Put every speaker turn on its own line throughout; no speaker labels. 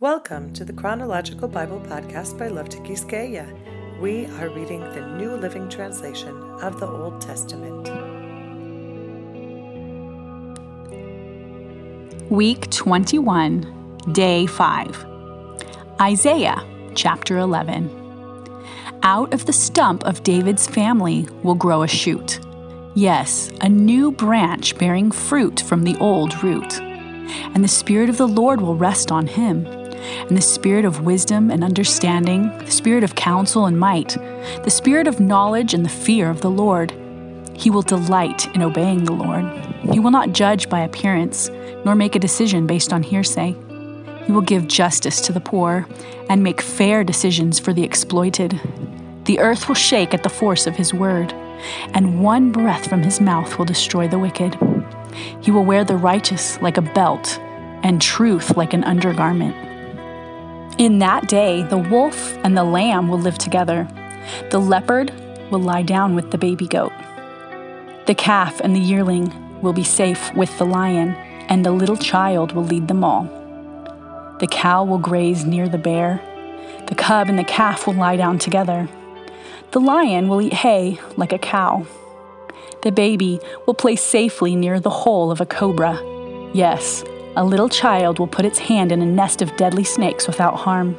Welcome to the Chronological Bible Podcast by Love to Quisqueya. We are reading the New Living Translation of the Old Testament.
Week 21, Day 5. Isaiah chapter 11. Out of the stump of David's family will grow a shoot. Yes, a new branch bearing fruit from the old root. And the Spirit of the Lord will rest on him and the spirit of wisdom and understanding, the spirit of counsel and might, the spirit of knowledge and the fear of the Lord. He will delight in obeying the Lord. He will not judge by appearance, nor make a decision based on hearsay. He will give justice to the poor and make fair decisions for the exploited. The earth will shake at the force of his word, and one breath from his mouth will destroy the wicked. He will wear the righteous like a belt, and truth like an undergarment. In that day, the wolf and the lamb will live together. The leopard will lie down with the baby goat. The calf and the yearling will be safe with the lion, and the little child will lead them all. The cow will graze near the bear. The cub and the calf will lie down together. The lion will eat hay like a cow. The baby will play safely near the hole of a cobra. Yes, a little child will put its hand in a nest of deadly snakes without harm.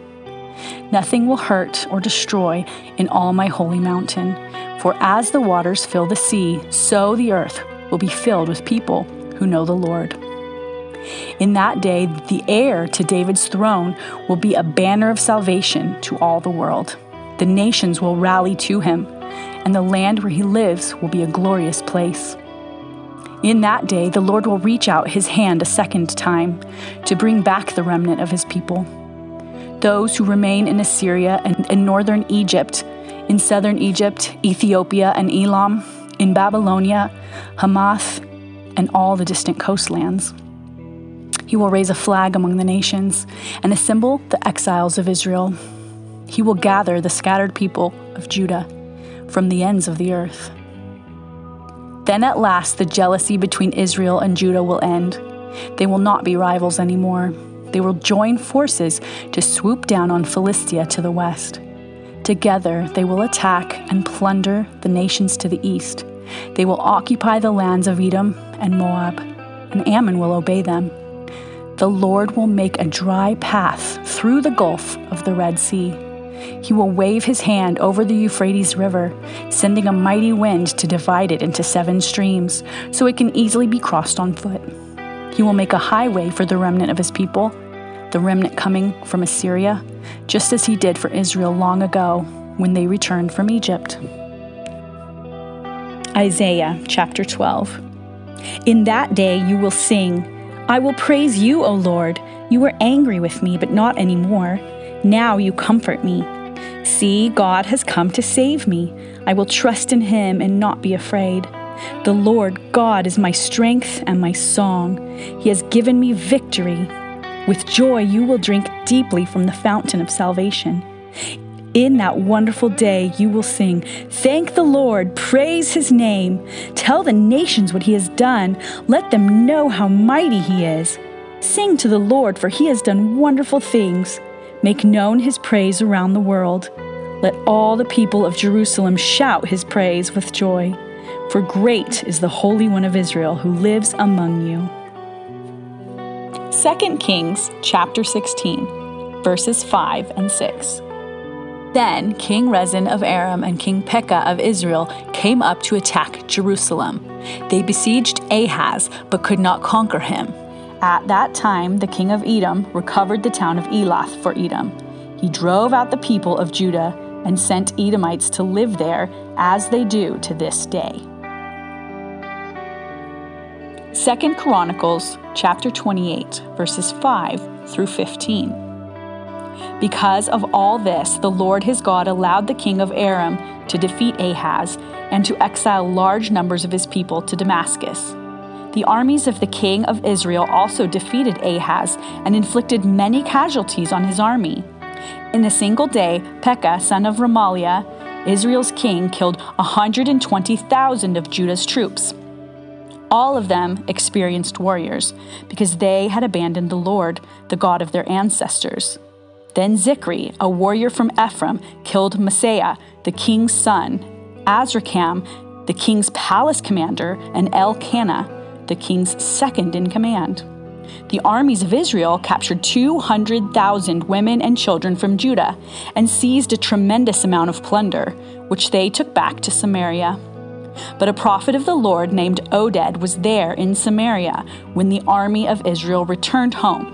Nothing will hurt or destroy in all my holy mountain, for as the waters fill the sea, so the earth will be filled with people who know the Lord. In that day, the heir to David's throne will be a banner of salvation to all the world. The nations will rally to him, and the land where he lives will be a glorious place. In that day, the Lord will reach out his hand a second time to bring back the remnant of his people. Those who remain in Assyria and in northern Egypt, in southern Egypt, Ethiopia, and Elam, in Babylonia, Hamath, and all the distant coastlands. He will raise a flag among the nations and assemble the exiles of Israel. He will gather the scattered people of Judah from the ends of the earth. Then at last the jealousy between Israel and Judah will end. They will not be rivals anymore. They will join forces to swoop down on Philistia to the west. Together they will attack and plunder the nations to the east. They will occupy the lands of Edom and Moab, and Ammon will obey them. The Lord will make a dry path through the gulf of the Red Sea. He will wave his hand over the Euphrates River, sending a mighty wind to divide it into seven streams, so it can easily be crossed on foot. He will make a highway for the remnant of his people, the remnant coming from Assyria, just as he did for Israel long ago when they returned from Egypt. Isaiah chapter 12. In that day you will sing, I will praise you, O Lord. You were angry with me, but not anymore. Now you comfort me. See, God has come to save me. I will trust in him and not be afraid. The Lord God is my strength and my song. He has given me victory. With joy, you will drink deeply from the fountain of salvation. In that wonderful day, you will sing, Thank the Lord, praise his name. Tell the nations what he has done. Let them know how mighty he is. Sing to the Lord, for he has done wonderful things. Make known his praise around the world. Let all the people of Jerusalem shout his praise with joy. For great is the Holy One of Israel who lives among you. 2 Kings chapter 16, verses 5 and 6. Then King Rezin of Aram and King Pekah of Israel came up to attack Jerusalem. They besieged Ahaz, but could not conquer him. At that time, the king of Edom recovered the town of Elath for Edom. He drove out the people of Judah and sent Edomites to live there, as they do to this day. 2 Chronicles chapter 28 verses 5 through 15. Because of all this, the Lord his God allowed the king of Aram to defeat Ahaz and to exile large numbers of his people to Damascus. The armies of the king of Israel also defeated Ahaz and inflicted many casualties on his army. In a single day, Pekah, son of Remaliah, Israel's king, killed 120,000 of Judah's troops. All of them experienced warriors, because they had abandoned the Lord, the God of their ancestors. Then Zichri, a warrior from Ephraim, killed Maaseiah, the king's son, Azrikam, the king's palace commander, and Elkanah, the king's second in command. The armies of Israel captured 200,000 women and children from Judah and seized a tremendous amount of plunder, which they took back to Samaria. But a prophet of the Lord named Oded was there in Samaria when the army of Israel returned home.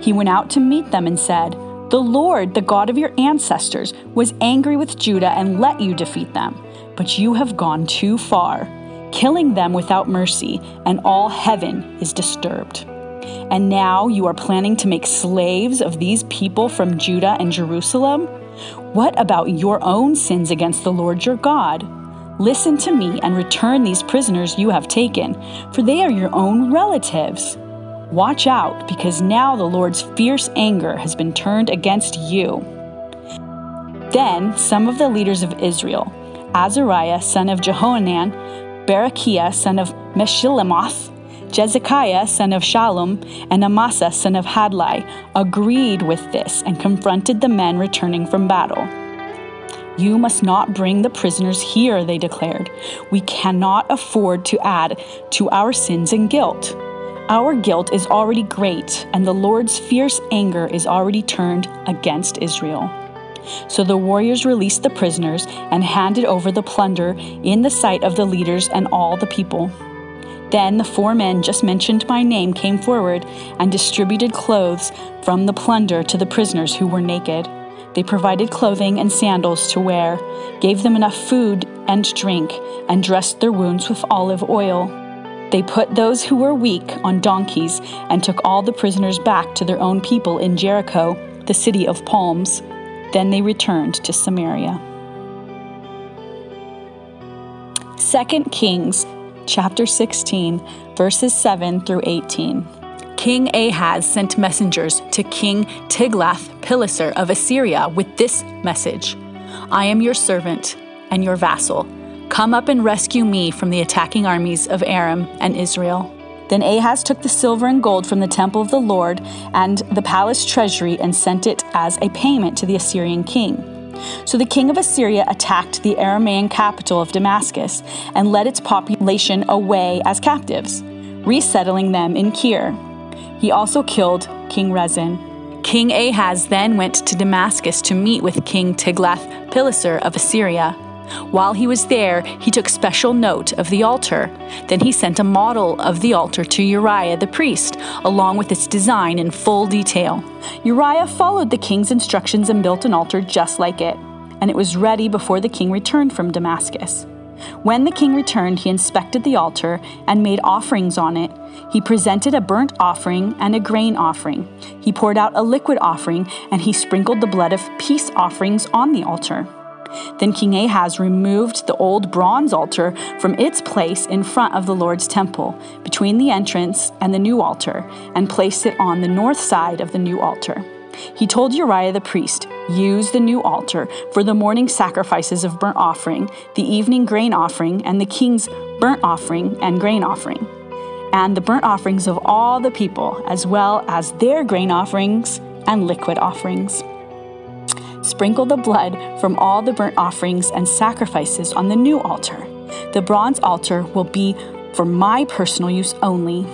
He went out to meet them and said, The Lord, the God of your ancestors, was angry with Judah and let you defeat them, but you have gone too far, killing them without mercy, and all heaven is disturbed. And now you are planning to make slaves of these people from Judah and Jerusalem? What about your own sins against the Lord your God? Listen to me and return these prisoners you have taken, for they are your own relatives. Watch out, because now the Lord's fierce anger has been turned against you. Then some of the leaders of Israel, Azariah son of Jehohanan, Berekiah son of Meshillemoth, Jehizkiah son of Shallum, and Amasa son of Hadlai, agreed with this and confronted the men returning from battle. You must not bring the prisoners here, they declared. We cannot afford to add to our sins and guilt. Our guilt is already great, and the Lord's fierce anger is already turned against Israel. So the warriors released the prisoners and handed over the plunder in the sight of the leaders and all the people. Then the four men just mentioned by name came forward and distributed clothes from the plunder to the prisoners who were naked. They provided clothing and sandals to wear, gave them enough food and drink, and dressed their wounds with olive oil. They put those who were weak on donkeys and took all the prisoners back to their own people in Jericho, the city of palms. Then they returned to Samaria. 2 Kings chapter 16, verses 7 through 18. King Ahaz sent messengers to King Tiglath-Pileser of Assyria with this message I am your servant and your vassal. Come up and rescue me from the attacking armies of Aram and Israel. Then Ahaz took the silver and gold from the temple of the Lord and the palace treasury and sent it as a payment to the Assyrian king. So the king of Assyria attacked the Aramaean capital of Damascus and led its population away as captives, resettling them in Kir. He also killed King Rezin. King Ahaz then went to Damascus to meet with King Tiglath-Pileser of Assyria. While he was there, he took special note of the altar. Then he sent a model of the altar to Uriah the priest, along with its design in full detail. Uriah followed the king's instructions and built an altar just like it, and it was ready before the king returned from Damascus. When the king returned, he inspected the altar and made offerings on it. He presented a burnt offering and a grain offering. He poured out a liquid offering, and he sprinkled the blood of peace offerings on the altar. Then King Ahaz removed the old bronze altar from its place in front of the Lord's temple, between the entrance and the new altar, and placed it on the north side of the new altar. He told Uriah the priest, Use the new altar for the morning sacrifices of burnt offering, the evening grain offering, and the king's burnt offering and grain offering, and the burnt offerings of all the people, as well as their grain offerings and liquid offerings. Sprinkle the blood from all the burnt offerings and sacrifices on the new altar. The bronze altar will be for my personal use only.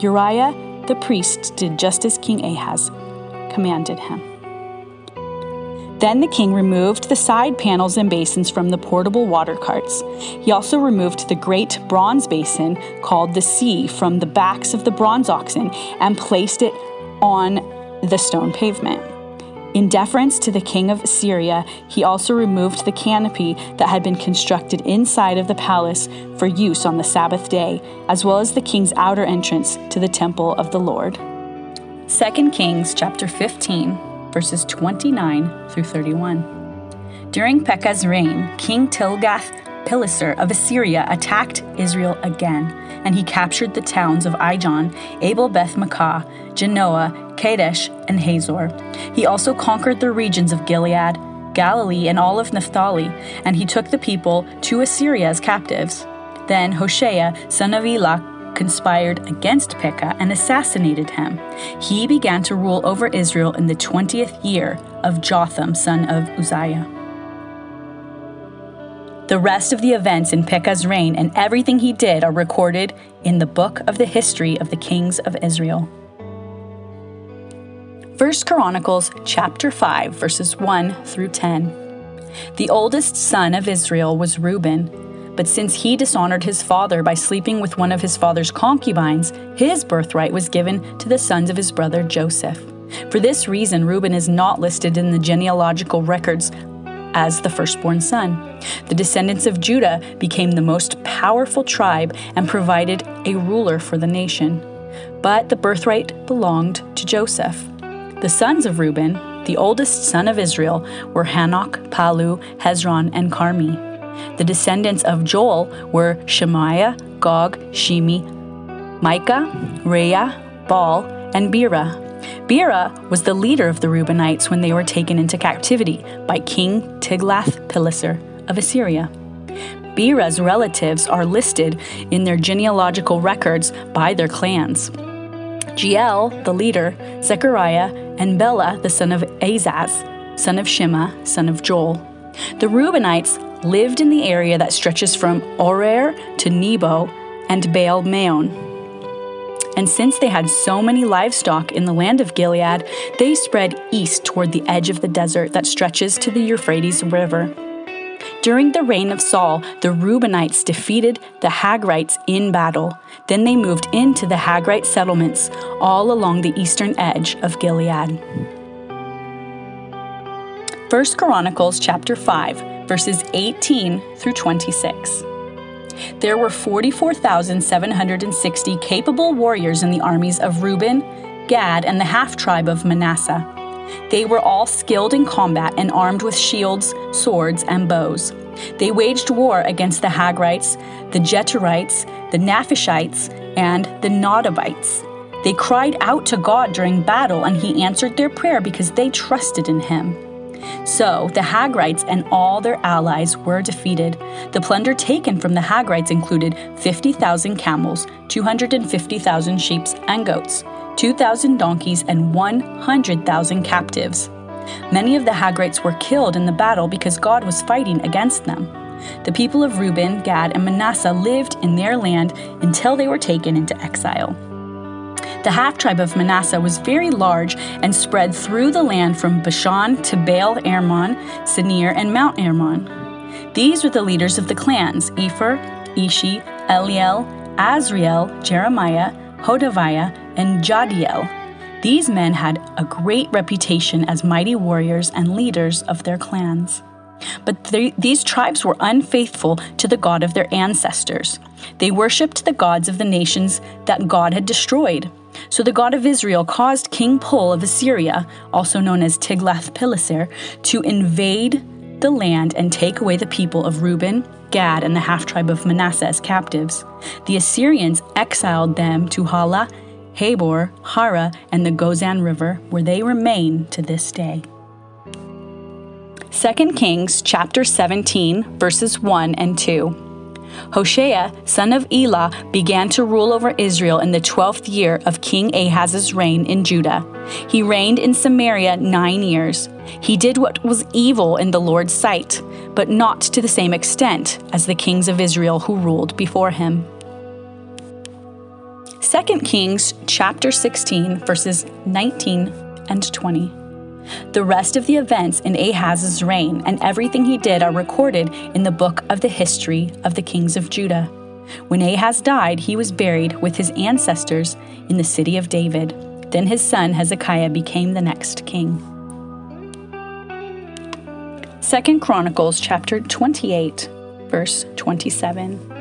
Uriah the priest did just as King Ahaz commanded him. Then the king removed the side panels and basins from the portable water carts. He also removed the great bronze basin called the sea from the backs of the bronze oxen and placed it on the stone pavement. In deference to the king of Assyria, he also removed the canopy that had been constructed inside of the palace for use on the Sabbath day, as well as the king's outer entrance to the temple of the Lord. 2 Kings chapter 15, verses 29 through 31. During Pekah's reign, King Tiglath-Pileser of Assyria attacked Israel again, and he captured the towns of Ijon, Abel Beth Maachah, Janoah, Kadesh, and Hazor. He also conquered the regions of Gilead, Galilee, and all of Naphtali, and he took the people to Assyria as captives. Then Hoshea, son of Elah, conspired against Pekah and assassinated him. He began to rule over Israel in the 20th year of Jotham, son of Uzziah. The rest of the events in Pekah's reign and everything he did are recorded in the book of the history of the kings of Israel. 1 Chronicles chapter 5 verses 1 through 10. The oldest son of Israel was Reuben, but since he dishonored his father by sleeping with one of his father's concubines, his birthright was given to the sons of his brother Joseph. For this reason, Reuben is not listed in the genealogical records as the firstborn son. The descendants of Judah became the most powerful tribe and provided a ruler for the nation. But the birthright belonged to Joseph. The sons of Reuben, the oldest son of Israel, were Hanoch, Pallu, Hezron, and Carmi. The descendants of Joel were Shemaiah, Gog, Shimei, Micah, Reah, Baal, and Beerah. Beerah was the leader of the Reubenites when they were taken into captivity by King Tiglath-Pileser of Assyria. Beerah's relatives are listed in their genealogical records by their clans. Jeiel, the leader, Zechariah, and Bela, the son of Azaz, son of Shema, son of Joel. The Reubenites lived in the area that stretches from Aroer to Nebo and Baal Meon. And since they had so many livestock in the land of Gilead, they spread east toward the edge of the desert that stretches to the Euphrates River. During the reign of Saul, the Reubenites defeated the Hagrites in battle. Then they moved into the Hagrite settlements all along the eastern edge of Gilead. 1 Chronicles chapter 5 verses 18 through 26. There were 44,760 capable warriors in the armies of Reuben, Gad, and the half tribe of Manasseh. They were all skilled in combat and armed with shields, swords, and bows. They waged war against the Hagrites, the Jeterites, the Naphishites, and the Nadabites. They cried out to God during battle, and He answered their prayer because they trusted in Him. So the Hagrites and all their allies were defeated. The plunder taken from the Hagrites included 50,000 camels, 250,000 sheep and goats, 2,000 donkeys, and 100,000 captives. Many of the Hagrites were killed in the battle because God was fighting against them. The people of Reuben, Gad, and Manasseh lived in their land until they were taken into exile. The half tribe of Manasseh was very large and spread through the land from Bashan to Baal Hermon, Senir, and Mount Hermon. These were the leaders of the clans Epher, Ishi, Eliel, Azriel, Jeremiah, Hodaviah, and Jahdiel. These men had a great reputation as mighty warriors and leaders of their clans. But th- these tribes were unfaithful to the God of their ancestors. They worshipped the gods of the nations that God had destroyed. So the God of Israel caused King Pul of Assyria, also known as Tiglath-Pileser, to invade the land and take away the people of Reuben, Gad, and the half tribe of Manasseh as captives. The Assyrians exiled them to Halah, Habor, Hara, and the Gozan River, where they remain to this day. 2 Kings chapter 17 verses 1 and 2. Hoshea, son of Elah, began to rule over Israel in the twelfth year of King Ahaz's reign in Judah. He reigned in Samaria nine years. He did what was evil in the Lord's sight, but not to the same extent as the kings of Israel who ruled before him. 2 Kings chapter 16 verses 19 and 20. The rest of the events in Ahaz's reign and everything he did are recorded in the book of the history of the kings of Judah. When Ahaz died, he was buried with his ancestors in the city of David. Then his son Hezekiah became the next king. 2 Chronicles chapter 28 verse 27.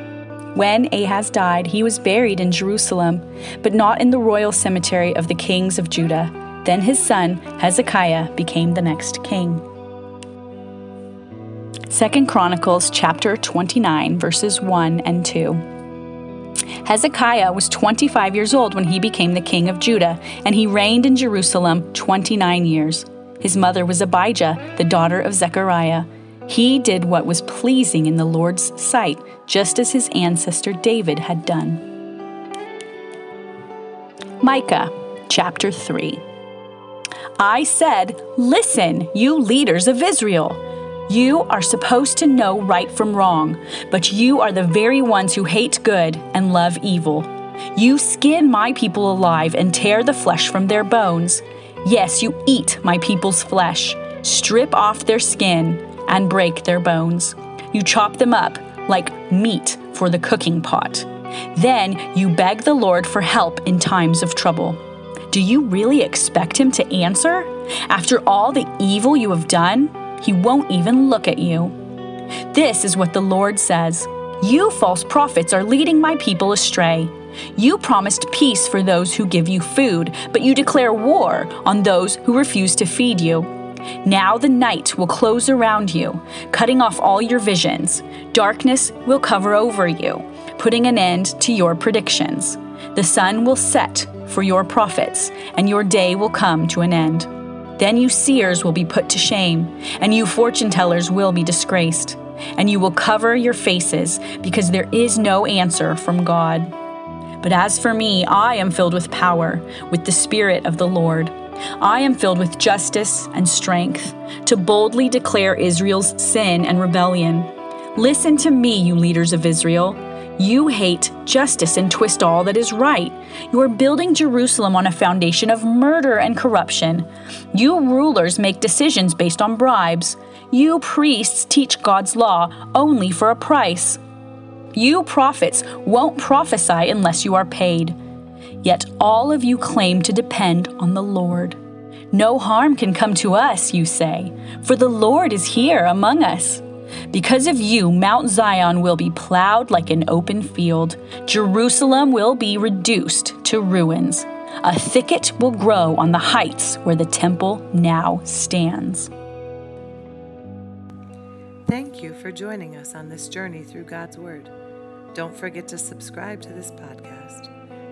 When Ahaz died, he was buried in Jerusalem, but not in the royal cemetery of the kings of Judah then his son, Hezekiah, became the next king. 2 Chronicles chapter 29 verses 1 and 2. Hezekiah was 25 years old when he became the king of Judah, and he reigned in Jerusalem 29 years. His mother was Abijah, the daughter of Zechariah. He did what was pleasing in the Lord's sight, just as his ancestor David had done. Micah chapter 3. I said, Listen, you leaders of Israel. You are supposed to know right from wrong, but you are the very ones who hate good and love evil. You skin my people alive and tear the flesh from their bones. Yes, you eat my people's flesh, strip off their skin, and break their bones. You chop them up like meat for the cooking pot. Then you beg the Lord for help in times of trouble. Do you really expect him to answer? After all the evil you have done, he won't even look at you. This is what the Lord says You false prophets are leading my people astray. You promised peace for those who give you food, but you declare war on those who refuse to feed you. Now the night will close around you, cutting off all your visions. Darkness will cover over you, putting an end to your predictions. The sun will set for your prophets, and your day will come to an end. Then you seers will be put to shame, and you fortune tellers will be disgraced. And you will cover your faces, because there is no answer from God. But as for me, I am filled with power, with the Spirit of the Lord. I am filled with justice and strength, to boldly declare Israel's sin and rebellion. Listen to me, you leaders of Israel. You hate justice and twist all that is right. You are building Jerusalem on a foundation of murder and corruption. You rulers make decisions based on bribes. You priests teach God's law only for a price. You prophets won't prophesy unless you are paid. Yet all of you claim to depend on the Lord. No harm can come to us, you say, for the Lord is here among us. Because of you, Mount Zion will be plowed like an open field. Jerusalem will be reduced to ruins. A thicket will grow on the heights where the temple now stands.
Thank you for joining us on this journey through God's Word. Don't forget to subscribe to this podcast.